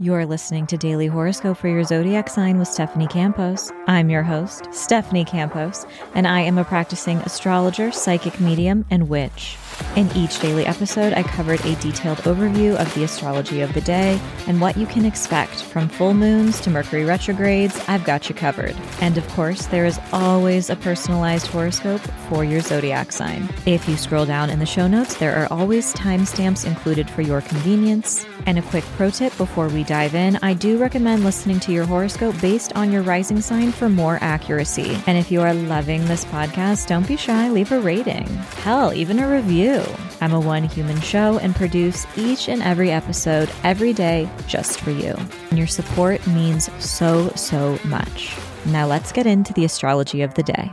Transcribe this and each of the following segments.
You're listening to Daily Horoscope for your zodiac sign with Stephanie Campos. I'm your host, Stephanie Campos, and I am a practicing astrologer, psychic medium, and witch. In each daily episode, I covered a detailed overview of the astrology of the day and what you can expect from full moons to Mercury retrogrades. I've got you covered. And of course, there is always a personalized horoscope for your zodiac sign. If you scroll down in the show notes, there are always timestamps included for your convenience. And a quick pro tip before we dive in I do recommend listening to your horoscope based on your rising sign for more accuracy. And if you are loving this podcast, don't be shy, leave a rating. Hell, even a review. I'm a one human show and produce each and every episode every day just for you. And your support means so, so much. Now let's get into the astrology of the day.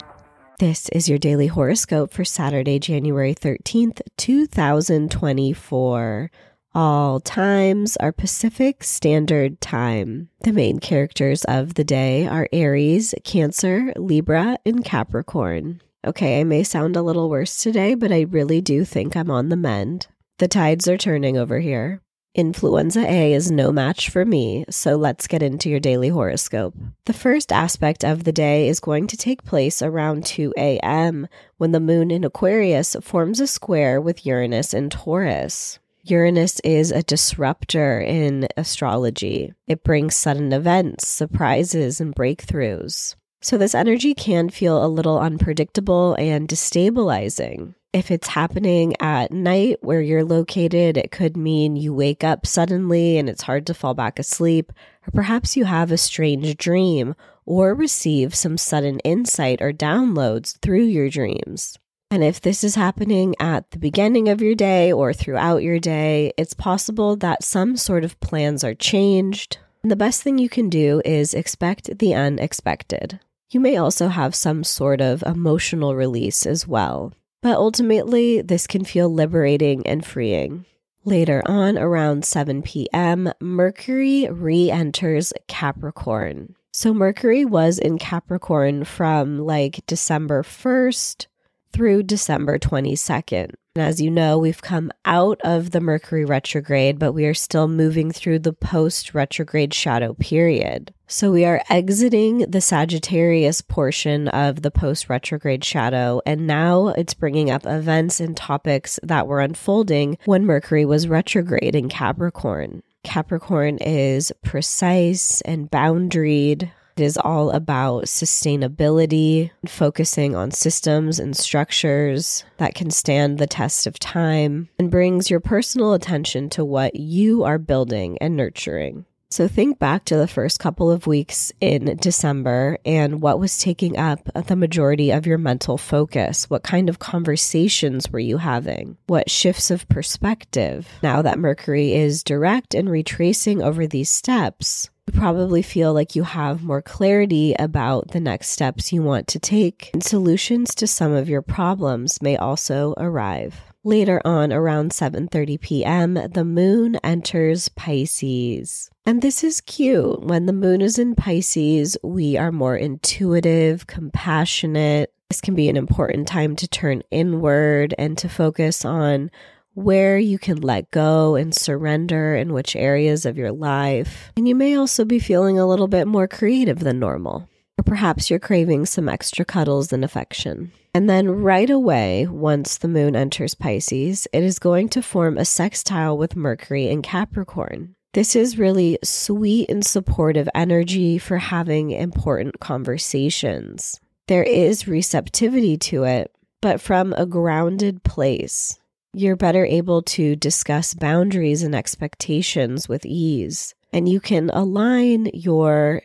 This is your daily horoscope for Saturday, January 13th, 2024. All times are Pacific Standard Time. The main characters of the day are Aries, Cancer, Libra, and Capricorn. Okay, I may sound a little worse today, but I really do think I'm on the mend. The tides are turning over here. Influenza A is no match for me, so let's get into your daily horoscope. The first aspect of the day is going to take place around 2 a.m. when the moon in Aquarius forms a square with Uranus in Taurus. Uranus is a disruptor in astrology. It brings sudden events, surprises, and breakthroughs. So, this energy can feel a little unpredictable and destabilizing. If it's happening at night where you're located, it could mean you wake up suddenly and it's hard to fall back asleep, or perhaps you have a strange dream or receive some sudden insight or downloads through your dreams. And if this is happening at the beginning of your day or throughout your day, it's possible that some sort of plans are changed. And the best thing you can do is expect the unexpected. You may also have some sort of emotional release as well, but ultimately, this can feel liberating and freeing. Later on, around 7 p.m., Mercury re enters Capricorn. So, Mercury was in Capricorn from like December 1st through December 22nd. And as you know, we've come out of the Mercury retrograde, but we are still moving through the post retrograde shadow period. So we are exiting the Sagittarius portion of the post retrograde shadow, and now it's bringing up events and topics that were unfolding when Mercury was retrograde in Capricorn. Capricorn is precise and boundaried, it is all about sustainability, focusing on systems and structures that can stand the test of time, and brings your personal attention to what you are building and nurturing. So think back to the first couple of weeks in December and what was taking up the majority of your mental focus. What kind of conversations were you having? What shifts of perspective? Now that Mercury is direct and retracing over these steps, probably feel like you have more clarity about the next steps you want to take, and solutions to some of your problems may also arrive. Later on around 7:30 p.m., the moon enters Pisces. And this is cute. When the moon is in Pisces, we are more intuitive, compassionate. This can be an important time to turn inward and to focus on where you can let go and surrender in which areas of your life. And you may also be feeling a little bit more creative than normal. Or perhaps you're craving some extra cuddles and affection. And then right away, once the moon enters Pisces, it is going to form a sextile with Mercury in Capricorn. This is really sweet and supportive energy for having important conversations. There is receptivity to it, but from a grounded place you're better able to discuss boundaries and expectations with ease. And you can align your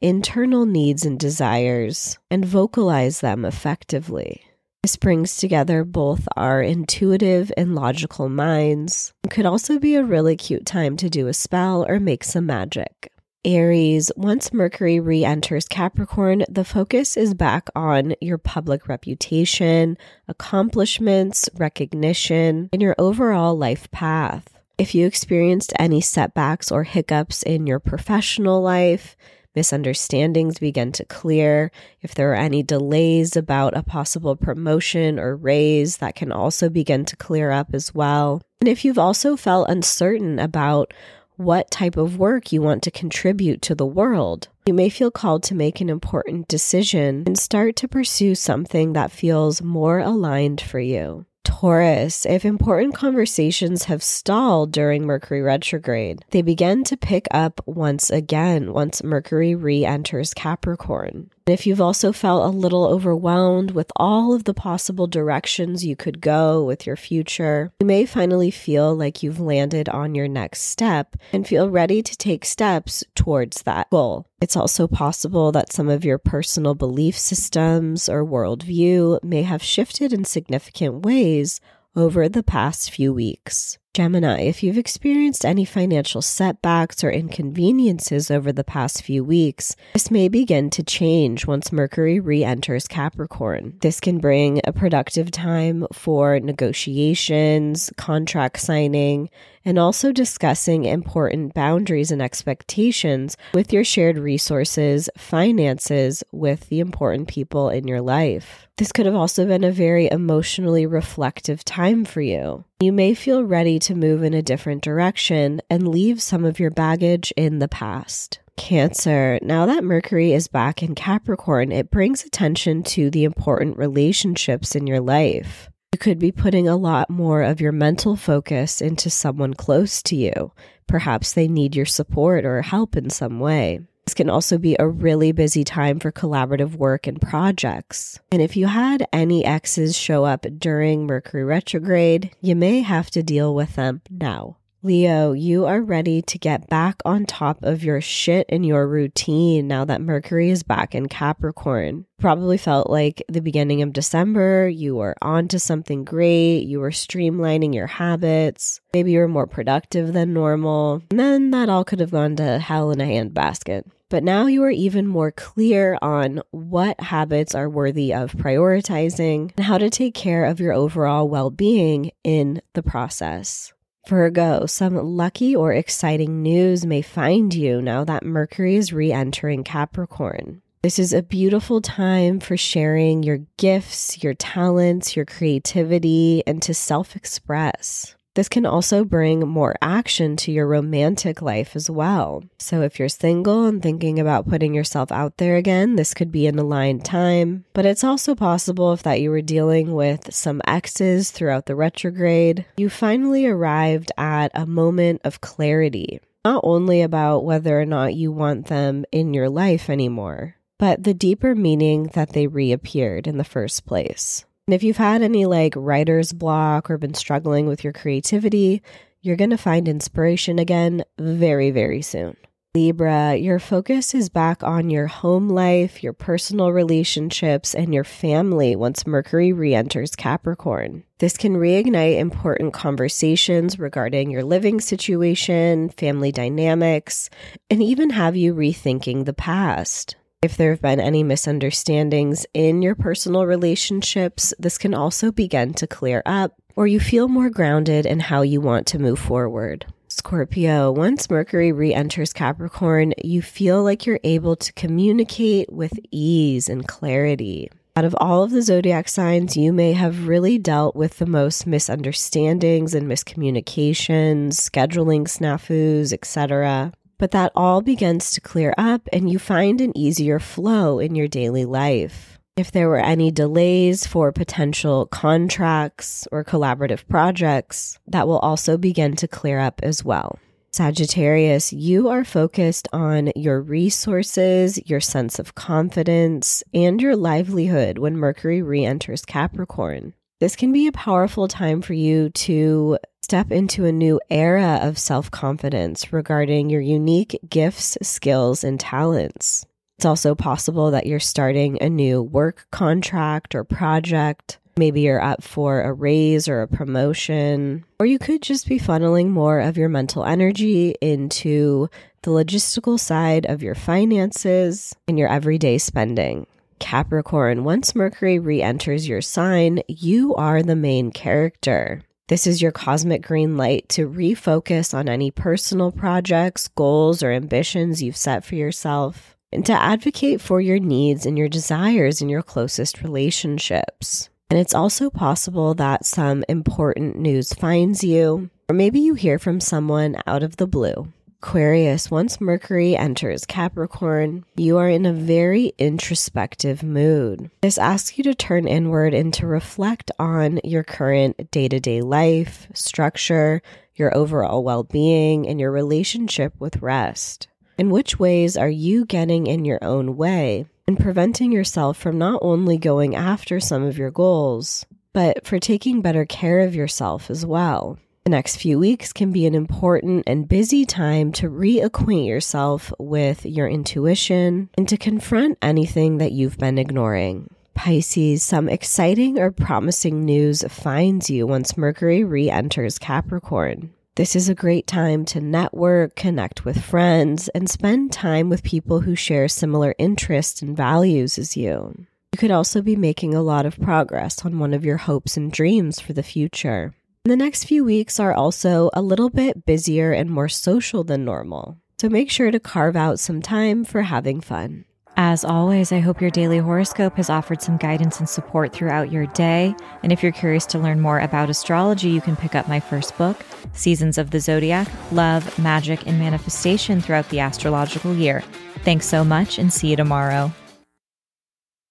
internal needs and desires and vocalize them effectively. This brings together both our intuitive and logical minds. It could also be a really cute time to do a spell or make some magic. Aries, once Mercury re enters Capricorn, the focus is back on your public reputation, accomplishments, recognition, and your overall life path. If you experienced any setbacks or hiccups in your professional life, misunderstandings begin to clear. If there are any delays about a possible promotion or raise, that can also begin to clear up as well. And if you've also felt uncertain about what type of work you want to contribute to the world. You may feel called to make an important decision and start to pursue something that feels more aligned for you. Taurus, if important conversations have stalled during Mercury retrograde, they begin to pick up once again once Mercury re enters Capricorn. If you've also felt a little overwhelmed with all of the possible directions you could go with your future, you may finally feel like you've landed on your next step and feel ready to take steps towards that goal. It's also possible that some of your personal belief systems or worldview may have shifted in significant ways over the past few weeks. Gemini, if you've experienced any financial setbacks or inconveniences over the past few weeks, this may begin to change once Mercury re enters Capricorn. This can bring a productive time for negotiations, contract signing, and also discussing important boundaries and expectations with your shared resources, finances, with the important people in your life. This could have also been a very emotionally reflective time for you. You may feel ready to move in a different direction and leave some of your baggage in the past. Cancer, now that Mercury is back in Capricorn, it brings attention to the important relationships in your life. You could be putting a lot more of your mental focus into someone close to you. Perhaps they need your support or help in some way. This can also be a really busy time for collaborative work and projects. And if you had any exes show up during Mercury retrograde, you may have to deal with them now. Leo, you are ready to get back on top of your shit and your routine now that Mercury is back in Capricorn. Probably felt like the beginning of December, you were on to something great, you were streamlining your habits, maybe you were more productive than normal, and then that all could have gone to hell in a handbasket. But now you are even more clear on what habits are worthy of prioritizing and how to take care of your overall well being in the process. Virgo, some lucky or exciting news may find you now that Mercury is re entering Capricorn. This is a beautiful time for sharing your gifts, your talents, your creativity, and to self express. This can also bring more action to your romantic life as well. So, if you're single and thinking about putting yourself out there again, this could be an aligned time. But it's also possible if that you were dealing with some exes throughout the retrograde, you finally arrived at a moment of clarity, not only about whether or not you want them in your life anymore, but the deeper meaning that they reappeared in the first place. And if you've had any like writer's block or been struggling with your creativity, you're going to find inspiration again very, very soon. Libra, your focus is back on your home life, your personal relationships, and your family once Mercury re enters Capricorn. This can reignite important conversations regarding your living situation, family dynamics, and even have you rethinking the past. If there have been any misunderstandings in your personal relationships, this can also begin to clear up, or you feel more grounded in how you want to move forward. Scorpio, once Mercury re enters Capricorn, you feel like you're able to communicate with ease and clarity. Out of all of the zodiac signs, you may have really dealt with the most misunderstandings and miscommunications, scheduling snafus, etc but that all begins to clear up and you find an easier flow in your daily life. If there were any delays for potential contracts or collaborative projects, that will also begin to clear up as well. Sagittarius, you are focused on your resources, your sense of confidence, and your livelihood when Mercury re enters Capricorn. This can be a powerful time for you to step into a new era of self confidence regarding your unique gifts, skills, and talents. It's also possible that you're starting a new work contract or project. Maybe you're up for a raise or a promotion, or you could just be funneling more of your mental energy into the logistical side of your finances and your everyday spending. Capricorn, once Mercury re enters your sign, you are the main character. This is your cosmic green light to refocus on any personal projects, goals, or ambitions you've set for yourself, and to advocate for your needs and your desires in your closest relationships. And it's also possible that some important news finds you, or maybe you hear from someone out of the blue. Aquarius, once Mercury enters Capricorn, you are in a very introspective mood. This asks you to turn inward and to reflect on your current day to day life, structure, your overall well being, and your relationship with rest. In which ways are you getting in your own way and preventing yourself from not only going after some of your goals, but for taking better care of yourself as well? The next few weeks can be an important and busy time to reacquaint yourself with your intuition and to confront anything that you've been ignoring. Pisces, some exciting or promising news finds you once Mercury re enters Capricorn. This is a great time to network, connect with friends, and spend time with people who share similar interests and values as you. You could also be making a lot of progress on one of your hopes and dreams for the future. The next few weeks are also a little bit busier and more social than normal, so make sure to carve out some time for having fun. As always, I hope your daily horoscope has offered some guidance and support throughout your day. And if you're curious to learn more about astrology, you can pick up my first book, Seasons of the Zodiac Love, Magic, and Manifestation throughout the astrological year. Thanks so much, and see you tomorrow.